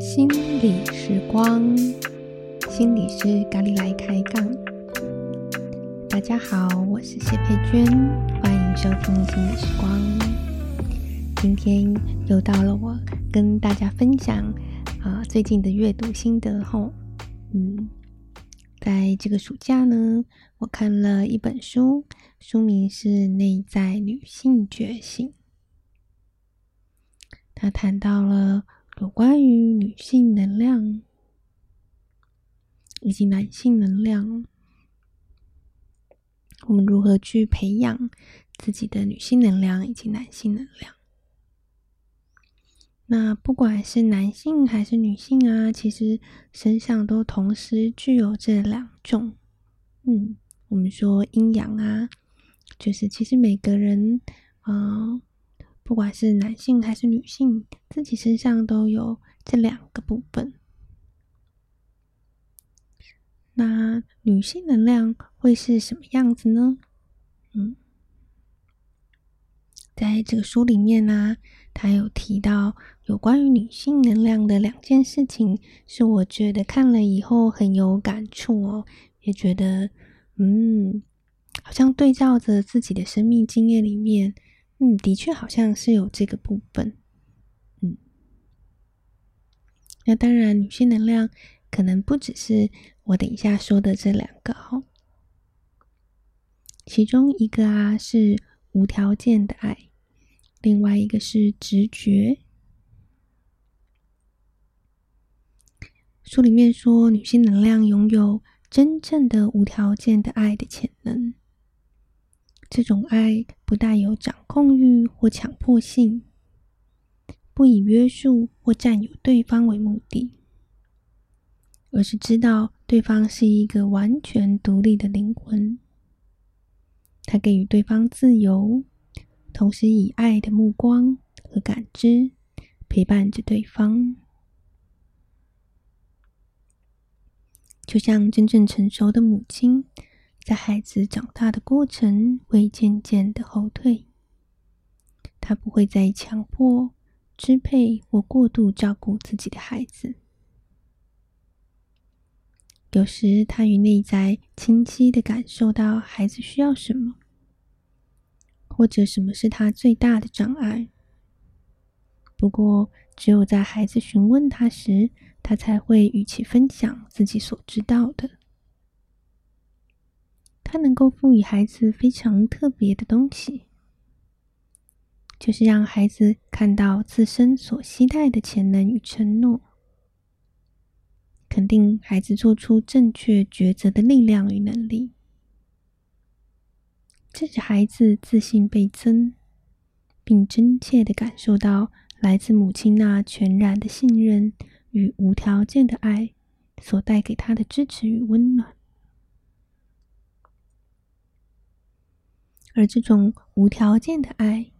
心理时光，心理师咖喱来开杠。大家好，我是谢佩娟，欢迎收听心理时光。今天又到了我跟大家分享啊、呃、最近的阅读心得后，嗯，在这个暑假呢，我看了一本书，书名是《内在女性觉醒》，它谈到了。有关于女性能量以及男性能量，我们如何去培养自己的女性能量以及男性能量？那不管是男性还是女性啊，其实身上都同时具有这两种。嗯，我们说阴阳啊，就是其实每个人啊。呃不管是男性还是女性，自己身上都有这两个部分。那女性能量会是什么样子呢？嗯，在这个书里面呢、啊，他有提到有关于女性能量的两件事情，是我觉得看了以后很有感触哦，也觉得嗯，好像对照着自己的生命经验里面。嗯，的确好像是有这个部分。嗯，那当然，女性能量可能不只是我等一下说的这两个哦。其中一个啊是无条件的爱，另外一个是直觉。书里面说，女性能量拥有真正的无条件的爱的潜能。这种爱不带有掌控欲或强迫性，不以约束或占有对方为目的，而是知道对方是一个完全独立的灵魂。他给予对方自由，同时以爱的目光和感知陪伴着对方，就像真正成熟的母亲。在孩子长大的过程，会渐渐的后退。她不会再强迫、支配或过度照顾自己的孩子。有时，他与内在清晰的感受到孩子需要什么，或者什么是他最大的障碍。不过，只有在孩子询问他时，他才会与其分享自己所知道的。他能够赋予孩子非常特别的东西，就是让孩子看到自身所期待的潜能与承诺，肯定孩子做出正确抉择的力量与能力，这使孩子自信倍增，并真切地感受到来自母亲那全然的信任与无条件的爱所带给他的支持与温暖。而这种无条件的爱，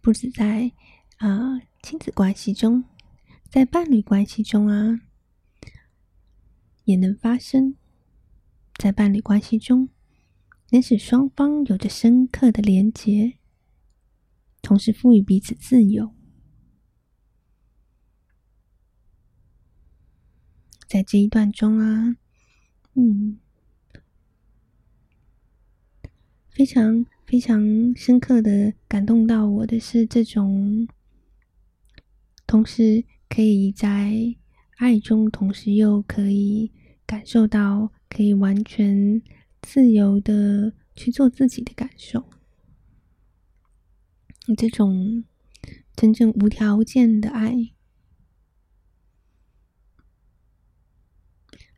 不止在啊、亲子关系中，在伴侣关系中啊，也能发生。在伴侣关系中，能使双方有着深刻的连结，同时赋予彼此自由。在这一段中啊，嗯，非常。非常深刻的感动到我的是这种，同时可以在爱中，同时又可以感受到可以完全自由的去做自己的感受。这种真正无条件的爱，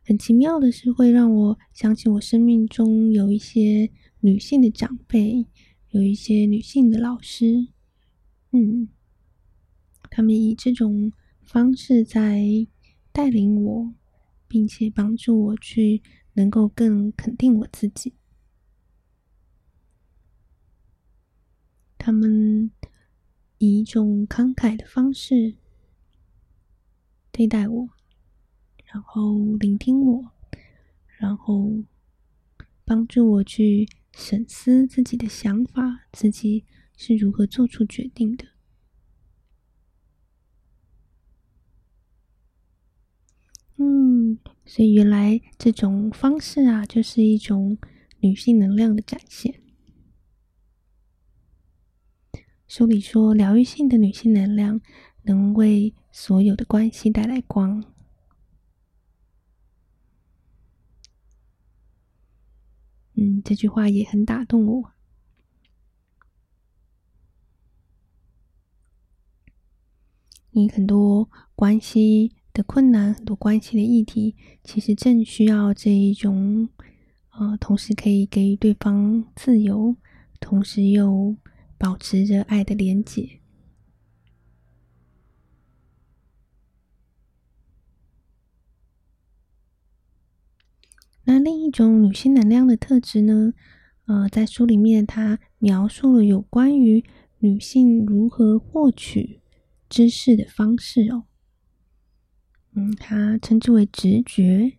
很奇妙的是会让我想起我生命中有一些。女性的长辈，有一些女性的老师，嗯，他们以这种方式在带领我，并且帮助我去能够更肯定我自己。他们以一种慷慨的方式对待我，然后聆听我，然后。帮助我去审思自己的想法，自己是如何做出决定的。嗯，所以原来这种方式啊，就是一种女性能量的展现。书里说，疗愈性的女性能量能为所有的关系带来光。嗯，这句话也很打动我。你很多关系的困难，很多关系的议题，其实正需要这一种，呃，同时可以给予对方自由，同时又保持着爱的连结。那另一种女性能量的特质呢？呃，在书里面，它描述了有关于女性如何获取知识的方式哦。嗯，它称之为直觉，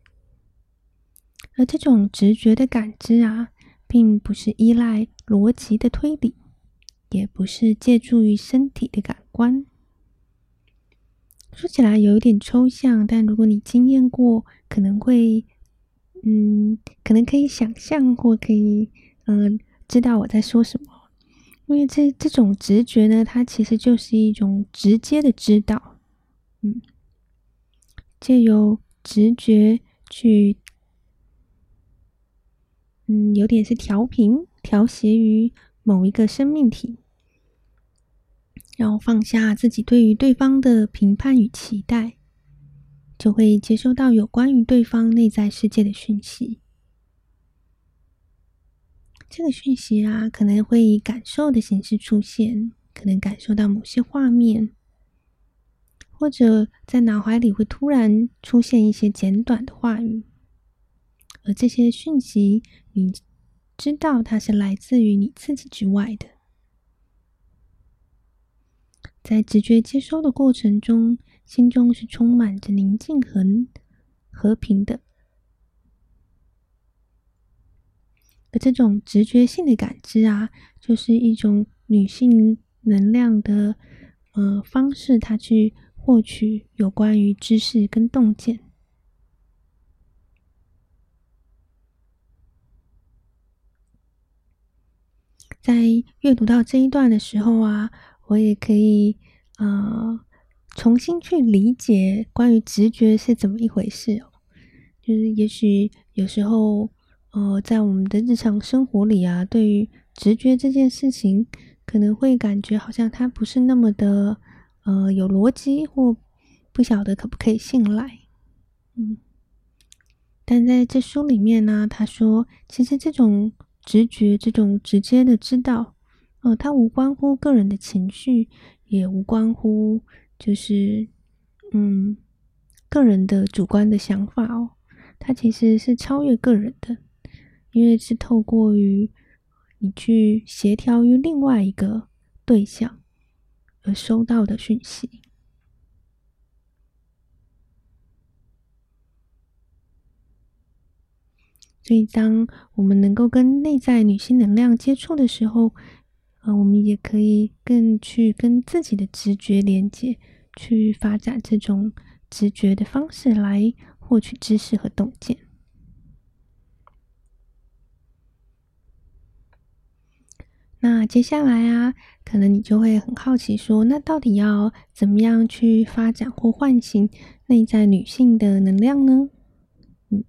而这种直觉的感知啊，并不是依赖逻辑的推理，也不是借助于身体的感官。说起来有一点抽象，但如果你经验过，可能会，嗯，可能可以想象或可以，嗯、知道我在说什么。因为这这种直觉呢，它其实就是一种直接的知道，嗯。借由直觉去，嗯，有点是调频、调谐于某一个生命体，然后放下自己对于对方的评判与期待，就会接收到有关于对方内在世界的讯息。这个讯息啊，可能会以感受的形式出现，可能感受到某些画面。或者在脑海里会突然出现一些简短的话语，而这些讯息，你知道它是来自于你自己之外的。在直觉接收的过程中，心中是充满着宁静和和平的。而这种直觉性的感知啊，就是一种女性能量的呃方式，它去。获取有关于知识跟洞见，在阅读到这一段的时候啊，我也可以呃重新去理解关于直觉是怎么一回事哦。就是也许有时候呃，在我们的日常生活里啊，对于直觉这件事情，可能会感觉好像它不是那么的。呃，有逻辑或不晓得可不可以信赖，嗯，但在这书里面呢，他说，其实这种直觉、这种直接的知道，呃，它无关乎个人的情绪，也无关乎就是嗯个人的主观的想法哦，它其实是超越个人的，因为是透过于你去协调于另外一个对象。而收到的讯息，所以当我们能够跟内在女性能量接触的时候，呃，我们也可以更去跟自己的直觉连接，去发展这种直觉的方式来获取知识和洞见。那接下来啊，可能你就会很好奇说，那到底要怎么样去发展或唤醒内在女性的能量呢？嗯，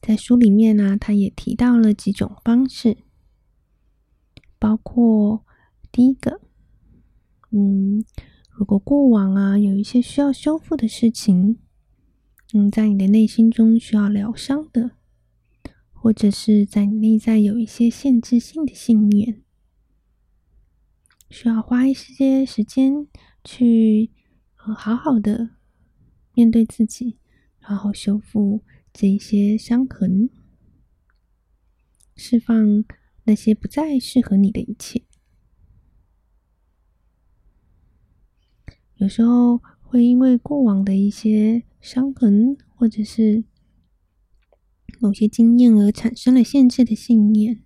在书里面呢，他也提到了几种方式，包括第一个，嗯，如果过往啊有一些需要修复的事情，嗯，在你的内心中需要疗伤的。或者是在你内在有一些限制性的信念，需要花一些时间去好好的面对自己，然后修复这些伤痕，释放那些不再适合你的一切。有时候会因为过往的一些伤痕，或者是。某些经验而产生了限制的信念，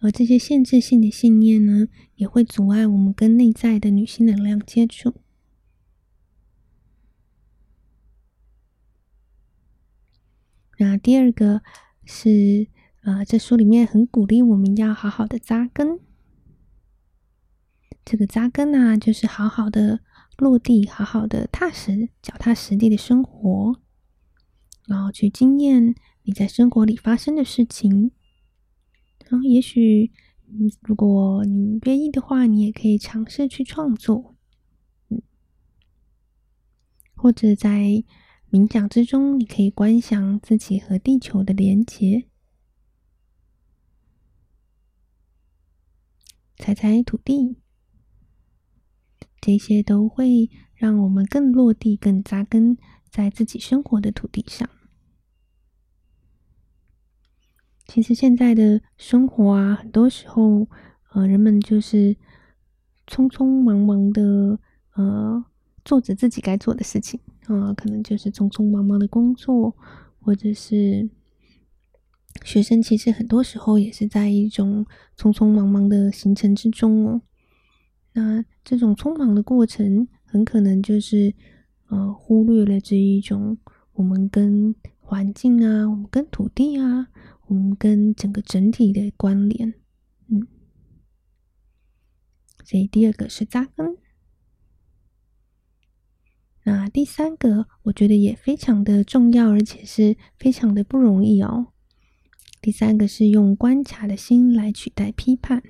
而这些限制性的信念呢，也会阻碍我们跟内在的女性能量接触。那第二个是，呃，这书里面很鼓励我们要好好的扎根。这个扎根啊，就是好好的落地，好好的踏实、脚踏实地的生活，然后去经验。你在生活里发生的事情，然后也许，如果你愿意的话，你也可以尝试去创作，嗯，或者在冥想之中，你可以观想自己和地球的连结，踩踩土地，这些都会让我们更落地、更扎根在自己生活的土地上。其实现在的生活啊，很多时候，呃，人们就是匆匆忙忙的，呃，做着自己该做的事情，啊、可能就是匆匆忙忙的工作，或者是学生，其实很多时候也是在一种匆匆忙忙的行程之中哦。那这种匆忙的过程，很可能就是呃，忽略了这一种我们跟环境啊，我们跟土地啊。我们跟整个整体的关联，嗯，所以第二个是扎根。那第三个，我觉得也非常的重要，而且是非常的不容易哦。第三个是用观察的心来取代批判，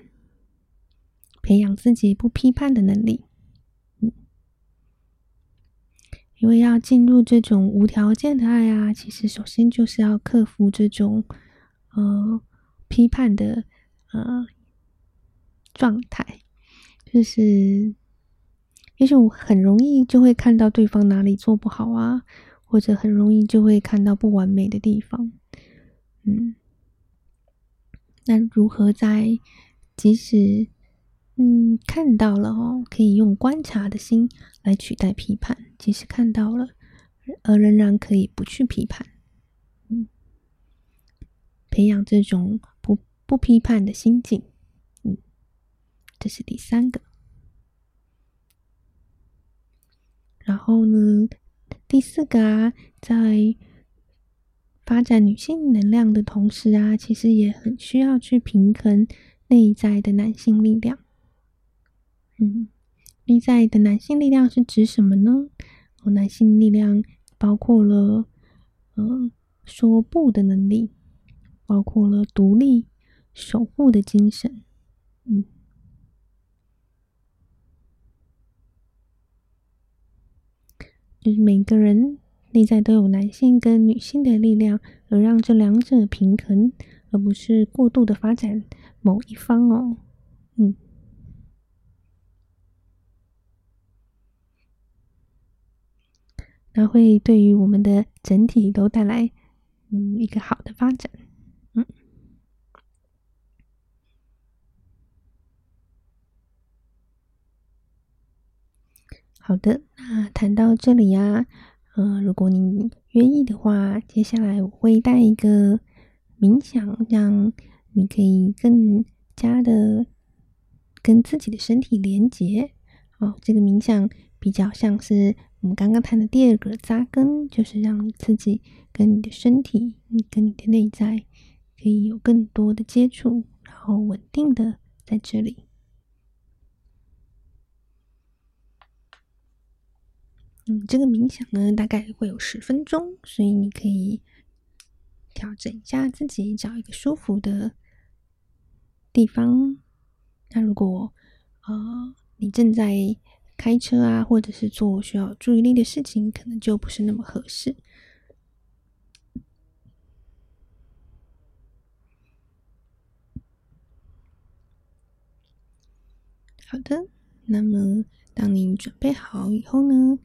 培养自己不批判的能力。嗯，因为要进入这种无条件的爱啊，其实首先就是要克服这种。呃，批判的呃状态，就是也许我很容易就会看到对方哪里做不好啊，或者很容易就会看到不完美的地方。嗯，那如何在即使嗯看到了哦，可以用观察的心来取代批判，即使看到了，而仍然可以不去批判。培养这种不不批判的心境，嗯，这是第三个。然后呢，第四个啊，在发展女性能量的同时啊，其实也很需要去平衡内在的男性力量。嗯，内在的男性力量是指什么呢？哦，男性力量包括了，嗯，说不的能力。包括了独立、守护的精神，嗯，就是每个人内在都有男性跟女性的力量，而让这两者平衡，而不是过度的发展某一方哦，嗯，那会对于我们的整体都带来嗯一个好的发展。好的，那谈到这里呀，呃，如果你愿意的话，接下来我会带一个冥想，让你可以更加的跟自己的身体连接。哦，这个冥想比较像是我们刚刚谈的第二个扎根，就是让你自己跟你的身体、跟你的内在可以有更多的接触，然后稳定的在这里。嗯，这个冥想呢，大概会有十分钟，所以你可以调整一下自己，找一个舒服的地方。那如果呃你正在开车啊，或者是做需要注意力的事情，可能就不是那么合适。好的，那么当你准备好以后呢，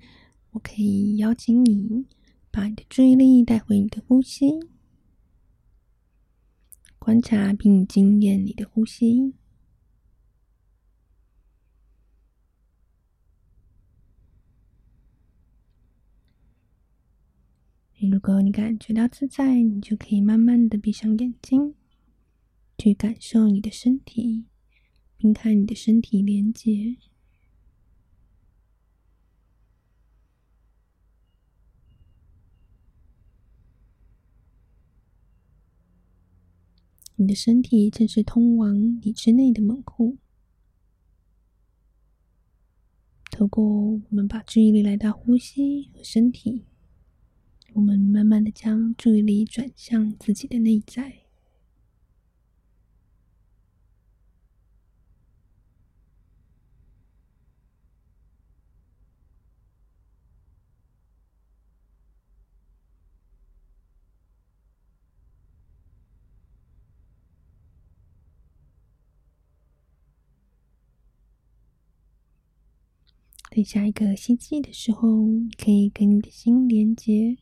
我可以邀请你把你的注意力带回你的呼吸，观察并经验你的呼吸。如果你感觉到自在，你就可以慢慢的闭上眼睛，去感受你的身体，并看你的身体连接。你的身体正是通往你之内的门户。透过我们把注意力来到呼吸和身体，我们慢慢的将注意力转向自己的内在。在下一个吸气的时候，可以跟你的心连接，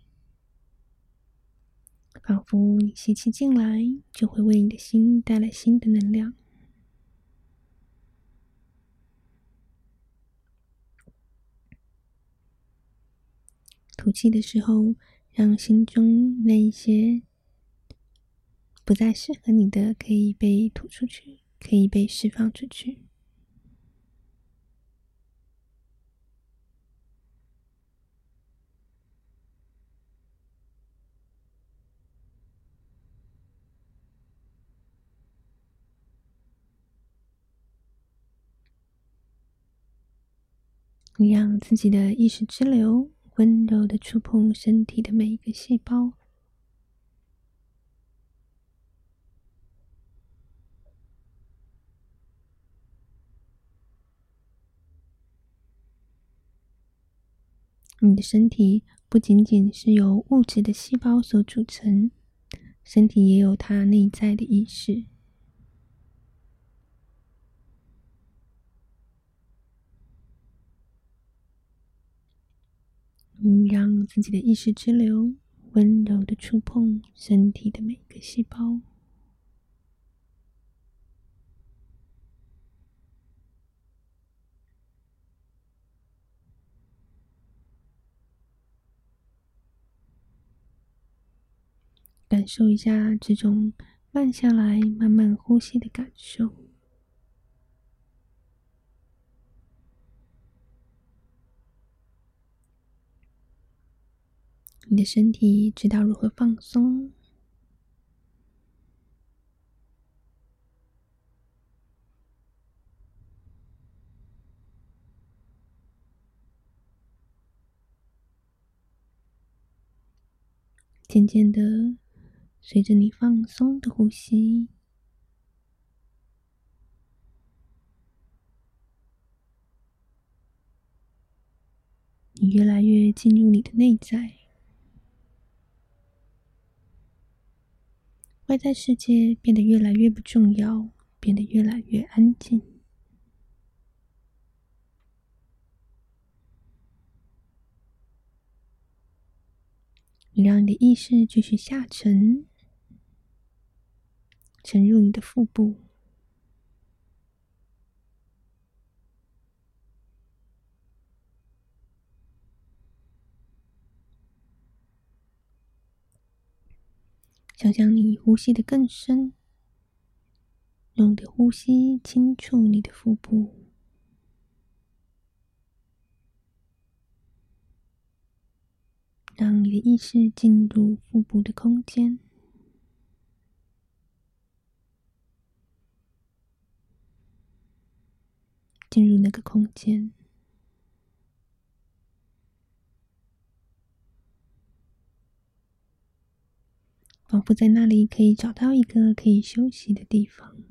仿佛你吸气进来，就会为你的心带来新的能量。吐气的时候，让心中那一些不再适合你的，可以被吐出去，可以被释放出去。让自己的意识之流温柔的触碰身体的每一个细胞，你的身体不仅仅是由物质的细胞所组成，身体也有它内在的意识。让自己的意识之流温柔的触碰身体的每个细胞，感受一下这种慢下来、慢慢呼吸的感受。你的身体知道如何放松，渐渐的，随着你放松的呼吸，你越来越进入你的内在。外在世界变得越来越不重要，变得越来越安静。你让你的意识继续下沉，沉入你的腹部。想象你呼吸得更深，用你的呼吸轻触你的腹部，让你的意识进入腹部的空间，进入那个空间。仿佛在那里可以找到一个可以休息的地方，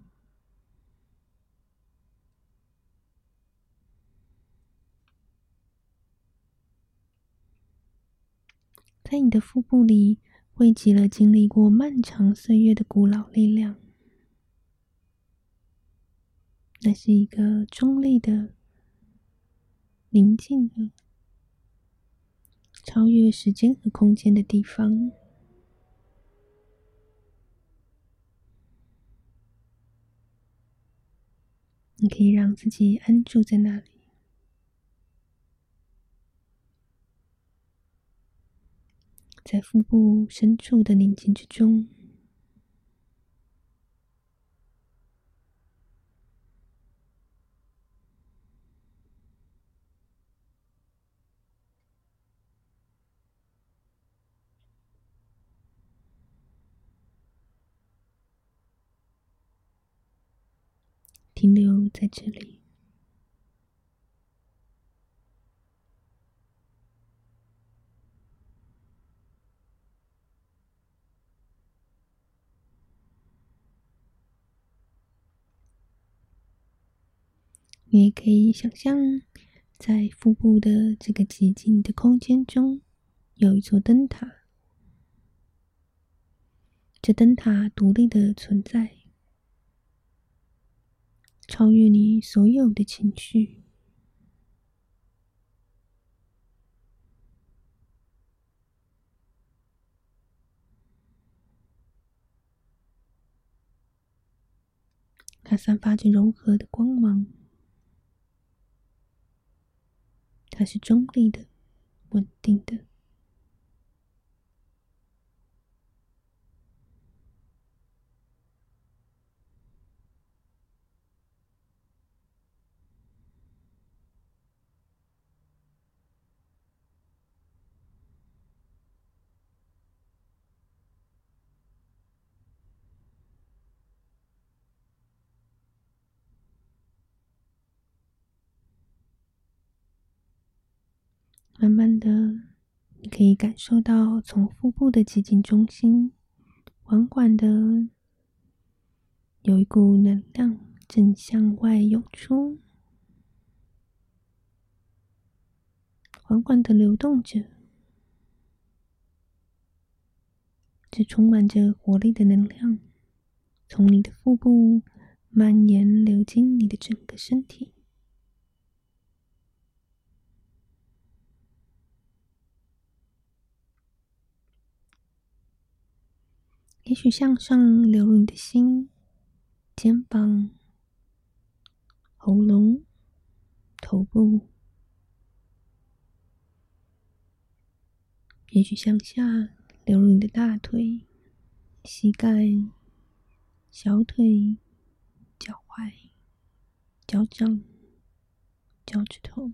在你的腹部里汇集了经历过漫长岁月的古老力量。那是一个中立的、宁静的、超越时间和空间的地方。你可以让自己安住在那里，在腹部深处的宁静之中。停留在这里，你也可以想象，在腹部的这个寂静的空间中，有一座灯塔，这灯塔独立的存在。超越你所有的情绪，它散发着柔和的光芒，它是中立的、稳定的。慢慢的，你可以感受到从腹部的寂静中心，缓缓的有一股能量正向外涌出，缓缓的流动着，这充满着活力的能量，从你的腹部蔓延流经你的整个身体。也许向上流入你的心、肩膀、喉咙、头部；也许向下流入你的大腿、膝盖、小腿、脚踝、脚掌、脚趾头。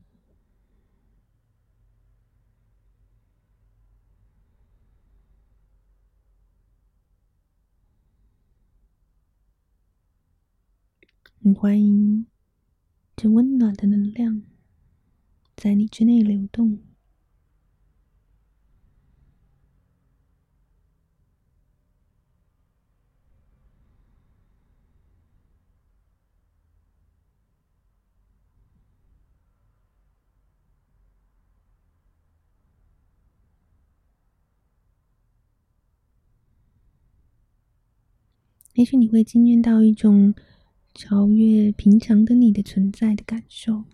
很欢迎这温暖的能量在你之内流动，也许你会经验到一种。超越平常的你的存在的感受，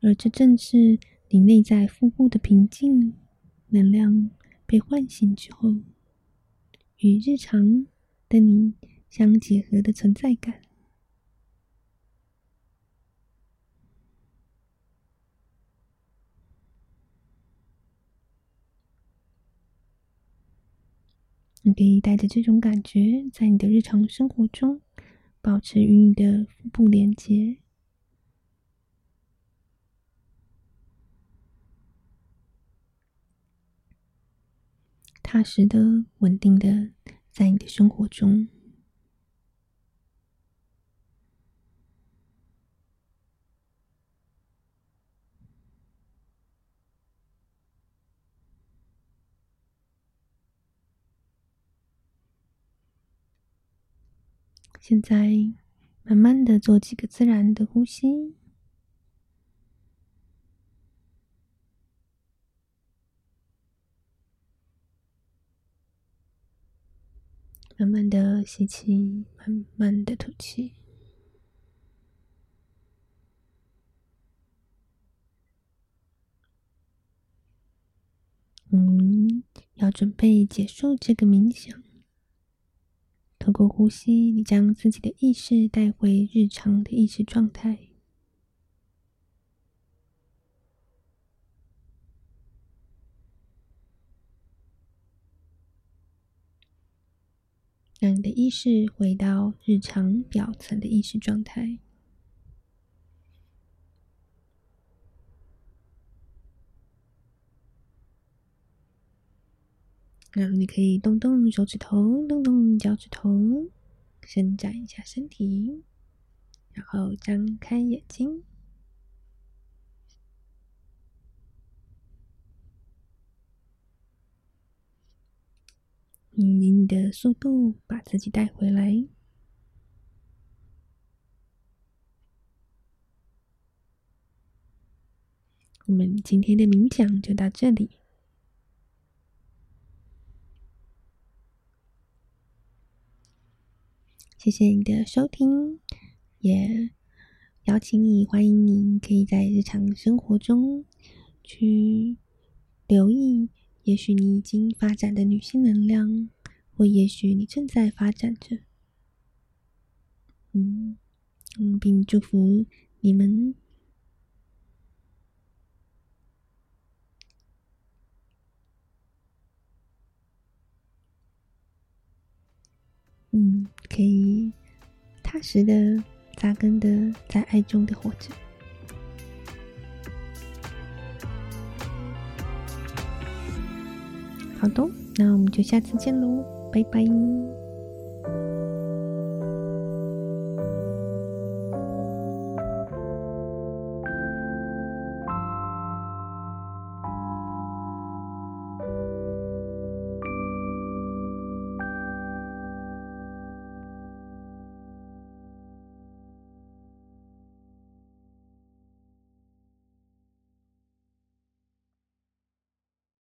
而这正是你内在腹部的平静能量被唤醒之后，与日常的你相结合的存在感。你可以带着这种感觉，在你的日常生活中。保持与你的腹部连接，踏实的、稳定的，在你的生活中。现在，慢慢的做几个自然的呼吸，慢慢的吸气，慢慢的吐气。嗯，要准备结束这个冥想。透过呼吸你将自己的意识带回日常的意识状态。让你的意识回到日常表层的意识状态。然后你可以动动手指头，动动脚趾头，伸展一下身体，然后张开眼睛。以你的速度把自己带回来。我们今天的冥想就到这里。谢谢你的收听，也邀请你，欢迎你可以在日常生活中去留意，也许你已经发展的女性能量，或也许你正在发展着。嗯嗯，并祝福你们。嗯，可以踏实的、扎根的，在爱中的活着。好的，那我们就下次见喽，拜拜。